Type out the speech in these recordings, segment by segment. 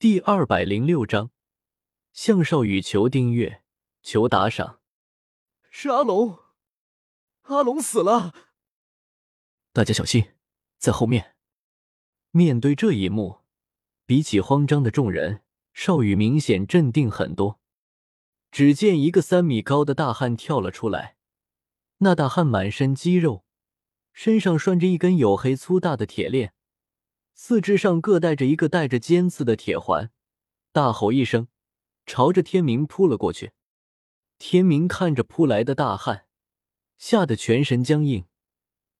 第二百零六章，向少宇求订阅，求打赏。是阿龙，阿龙死了！大家小心，在后面。面对这一幕，比起慌张的众人，少宇明显镇定很多。只见一个三米高的大汉跳了出来，那大汉满身肌肉，身上拴着一根黝黑粗大的铁链。四肢上各带着一个带着尖刺的铁环，大吼一声，朝着天明扑了过去。天明看着扑来的大汉，吓得全身僵硬，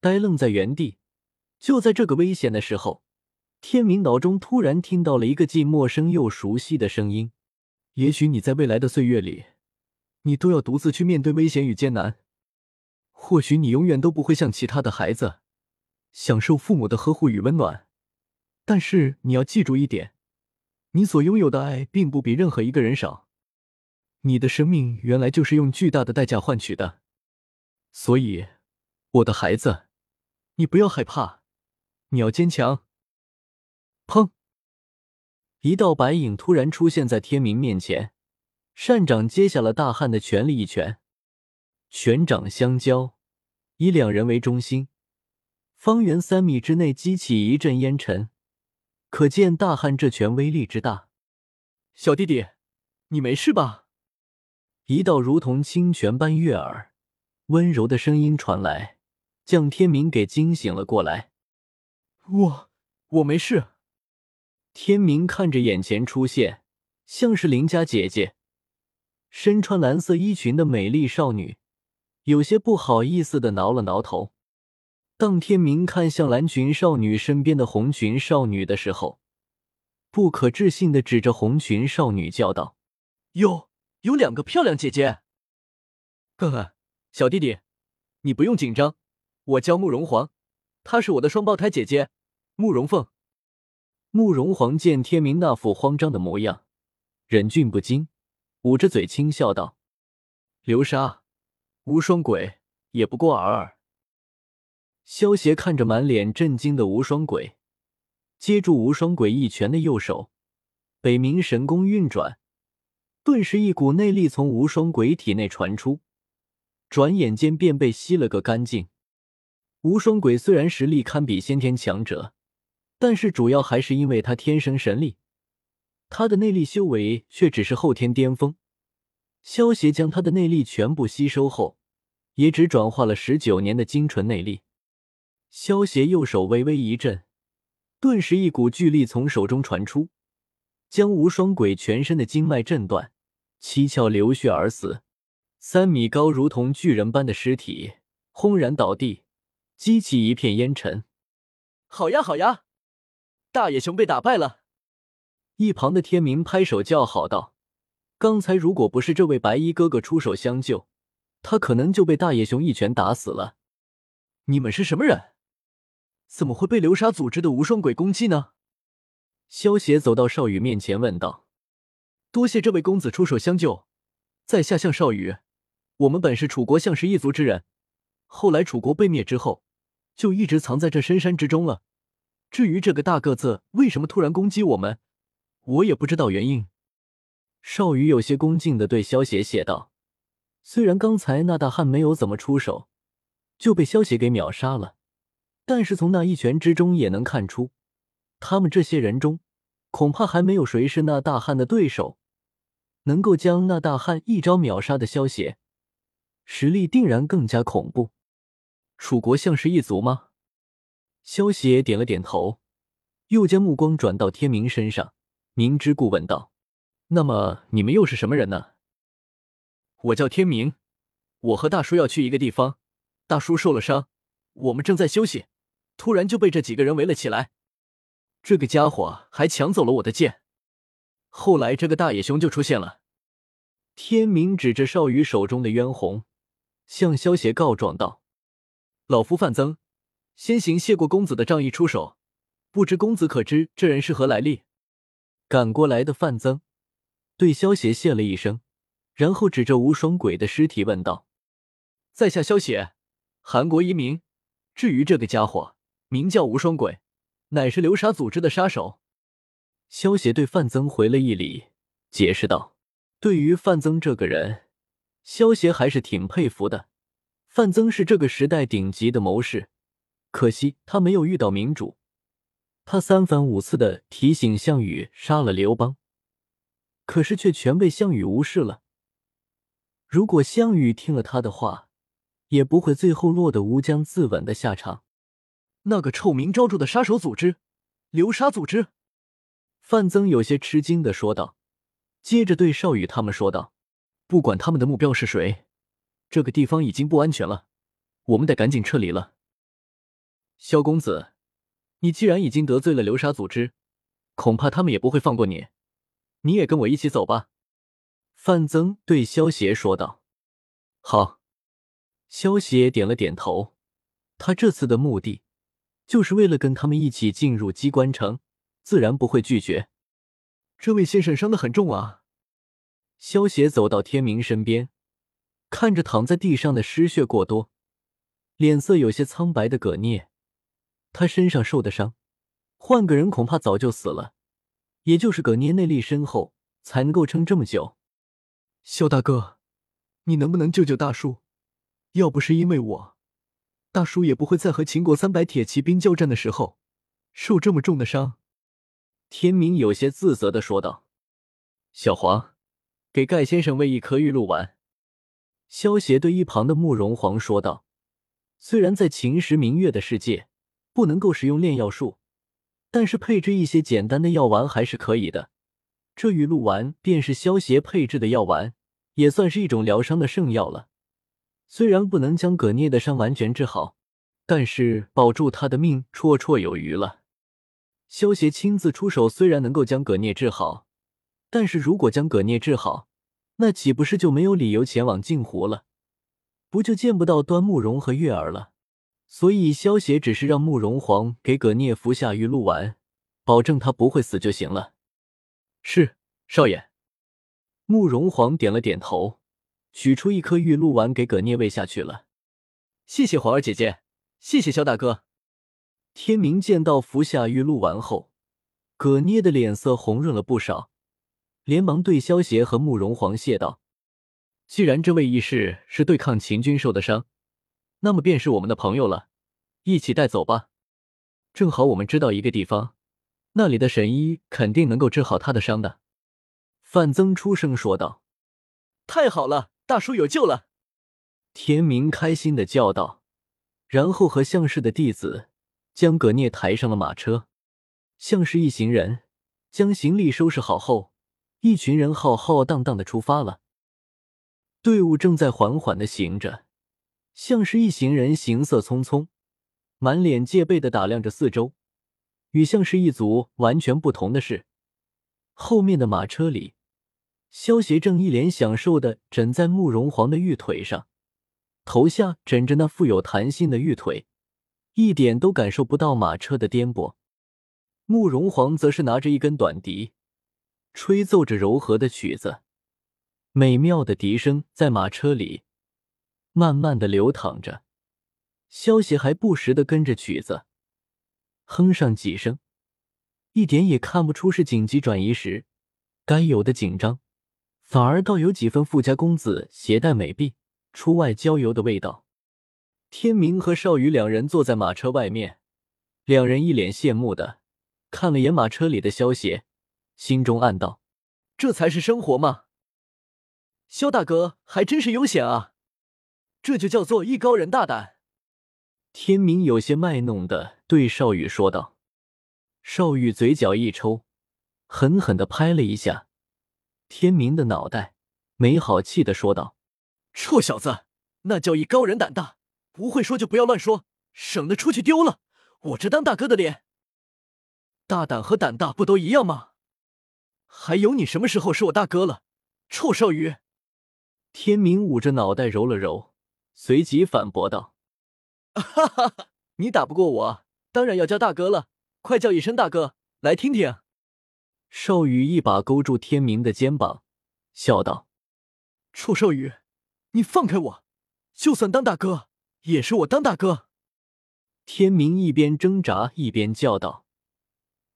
呆愣在原地。就在这个危险的时候，天明脑中突然听到了一个既陌生又熟悉的声音：“也许你在未来的岁月里，你都要独自去面对危险与艰难。或许你永远都不会像其他的孩子，享受父母的呵护与温暖。”但是你要记住一点，你所拥有的爱并不比任何一个人少。你的生命原来就是用巨大的代价换取的，所以，我的孩子，你不要害怕，你要坚强。砰！一道白影突然出现在天明面前，善长接下了大汉的全力一拳，拳掌相交，以两人为中心，方圆三米之内激起一阵烟尘。可见大汉这拳威力之大，小弟弟，你没事吧？一道如同清泉般悦耳、温柔的声音传来，将天明给惊醒了过来。我我没事。天明看着眼前出现像是邻家姐姐、身穿蓝色衣裙的美丽少女，有些不好意思的挠了挠头。当天明看向蓝裙少女身边的红裙少女的时候，不可置信的指着红裙少女叫道：“有有两个漂亮姐姐！”呵呵，小弟弟，你不用紧张，我叫慕容皇，她是我的双胞胎姐姐慕容凤。慕容皇见天明那副慌张的模样，忍俊不禁，捂着嘴轻笑道：“流沙，无双鬼也不过尔尔。”萧协看着满脸震惊的无双鬼，接住无双鬼一拳的右手，北冥神功运转，顿时一股内力从无双鬼体内传出，转眼间便被吸了个干净。无双鬼虽然实力堪比先天强者，但是主要还是因为他天生神力，他的内力修为却只是后天巅峰。萧协将他的内力全部吸收后，也只转化了十九年的精纯内力。萧协右手微微一震，顿时一股巨力从手中传出，将无双鬼全身的经脉震断，七窍流血而死。三米高，如同巨人般的尸体轰然倒地，激起一片烟尘。好呀，好呀，大野熊被打败了。一旁的天明拍手叫好道：“刚才如果不是这位白衣哥哥出手相救，他可能就被大野熊一拳打死了。你们是什么人？”怎么会被流沙组织的无双鬼攻击呢？萧协走到少羽面前问道：“多谢这位公子出手相救，在下向少羽，我们本是楚国相氏一族之人，后来楚国被灭之后，就一直藏在这深山之中了。至于这个大个子为什么突然攻击我们，我也不知道原因。”少羽有些恭敬的对萧协谢道：“虽然刚才那大汉没有怎么出手，就被萧协给秒杀了。”但是从那一拳之中也能看出，他们这些人中，恐怕还没有谁是那大汉的对手。能够将那大汉一招秒杀的萧协，实力定然更加恐怖。楚国像是一族吗？萧协点了点头，又将目光转到天明身上，明知故问道：“那么你们又是什么人呢？”我叫天明，我和大叔要去一个地方，大叔受了伤，我们正在休息。突然就被这几个人围了起来，这个家伙还抢走了我的剑。后来这个大野熊就出现了。天明指着少羽手中的渊红，向萧协告状道：“老夫范增，先行谢过公子的仗义出手，不知公子可知这人是何来历？”赶过来的范增对萧协谢了一声，然后指着无双鬼的尸体问道：“在下萧协，韩国移民。至于这个家伙。”名叫无双鬼，乃是流沙组织的杀手。萧协对范增回了一礼，解释道：“对于范增这个人，萧协还是挺佩服的。范增是这个时代顶级的谋士，可惜他没有遇到明主。他三番五次的提醒项羽杀了刘邦，可是却全被项羽无视了。如果项羽听了他的话，也不会最后落得乌江自刎的下场。那个臭名昭著的杀手组织——流沙组织。”范增有些吃惊的说道，接着对少羽他们说道：“不管他们的目标是谁，这个地方已经不安全了，我们得赶紧撤离了。”萧公子，你既然已经得罪了流沙组织，恐怕他们也不会放过你。你也跟我一起走吧。”范增对萧邪说道。“好。”萧邪点了点头。他这次的目的，就是为了跟他们一起进入机关城。自然不会拒绝。这位先生伤得很重啊。萧协走到天明身边，看着躺在地上的失血过多、脸色有些苍白的葛聂，他身上受的伤，换个人恐怕早就死了。也就是葛聂内力深厚，才能够撑这么久。萧大哥，你能不能救救大叔？要不是因为我，大叔也不会在和秦国三百铁骑兵交战的时候受这么重的伤。天明有些自责的说道：“小黄，给盖先生喂一颗玉露丸。”萧协对一旁的慕容皇说道：“虽然在秦时明月的世界不能够使用炼药术，但是配置一些简单的药丸还是可以的。这玉露丸便是萧协配置的药丸，也算是一种疗伤的圣药了。虽然不能将葛聂的伤完全治好，但是保住他的命绰绰有余了。”萧协亲自出手，虽然能够将葛聂治好，但是如果将葛聂治好，那岂不是就没有理由前往镜湖了？不就见不到端慕容和月儿了？所以萧协只是让慕容皇给葛聂服下玉露丸，保证他不会死就行了。是少爷。慕容皇点了点头，取出一颗玉露丸给葛聂喂下去了。谢谢皇儿姐姐，谢谢萧大哥。天明见到服下玉露丸后，葛聂的脸色红润了不少，连忙对萧协和慕容皇谢道：“既然这位义士是对抗秦军受的伤，那么便是我们的朋友了，一起带走吧。正好我们知道一个地方，那里的神医肯定能够治好他的伤的。”范增出声说道：“太好了，大叔有救了！”天明开心的叫道，然后和向氏的弟子。将葛聂抬上了马车，像是一行人将行李收拾好后，一群人浩浩荡荡的出发了。队伍正在缓缓的行着，像是一行人行色匆匆，满脸戒备的打量着四周。与像是一族完全不同的是，后面的马车里，萧协正一脸享受的枕在慕容皇的玉腿上，头下枕着那富有弹性的玉腿。一点都感受不到马车的颠簸，慕容皇则是拿着一根短笛，吹奏着柔和的曲子，美妙的笛声在马车里慢慢的流淌着。萧协还不时的跟着曲子哼上几声，一点也看不出是紧急转移时该有的紧张，反而倒有几分富家公子携带美婢出外郊游的味道。天明和少羽两人坐在马车外面，两人一脸羡慕的看了眼马车里的萧协，心中暗道：“这才是生活吗？萧大哥还真是悠闲啊，这就叫做艺高人大胆。”天明有些卖弄的对少羽说道。少羽嘴角一抽，狠狠的拍了一下天明的脑袋，没好气的说道：“臭小子，那叫一高人胆大。”不会说就不要乱说，省得出去丢了我这当大哥的脸。大胆和胆大不都一样吗？还有你什么时候是我大哥了？臭少羽！天明捂着脑袋揉了揉，随即反驳道：“哈哈哈，你打不过我，当然要叫大哥了。快叫一声大哥来听听。”少羽一把勾住天明的肩膀，笑道：“臭少羽，你放开我！就算当大哥。”也是我当大哥。天明一边挣扎一边叫道：“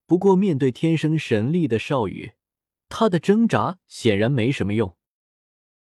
不过面对天生神力的少羽，他的挣扎显然没什么用。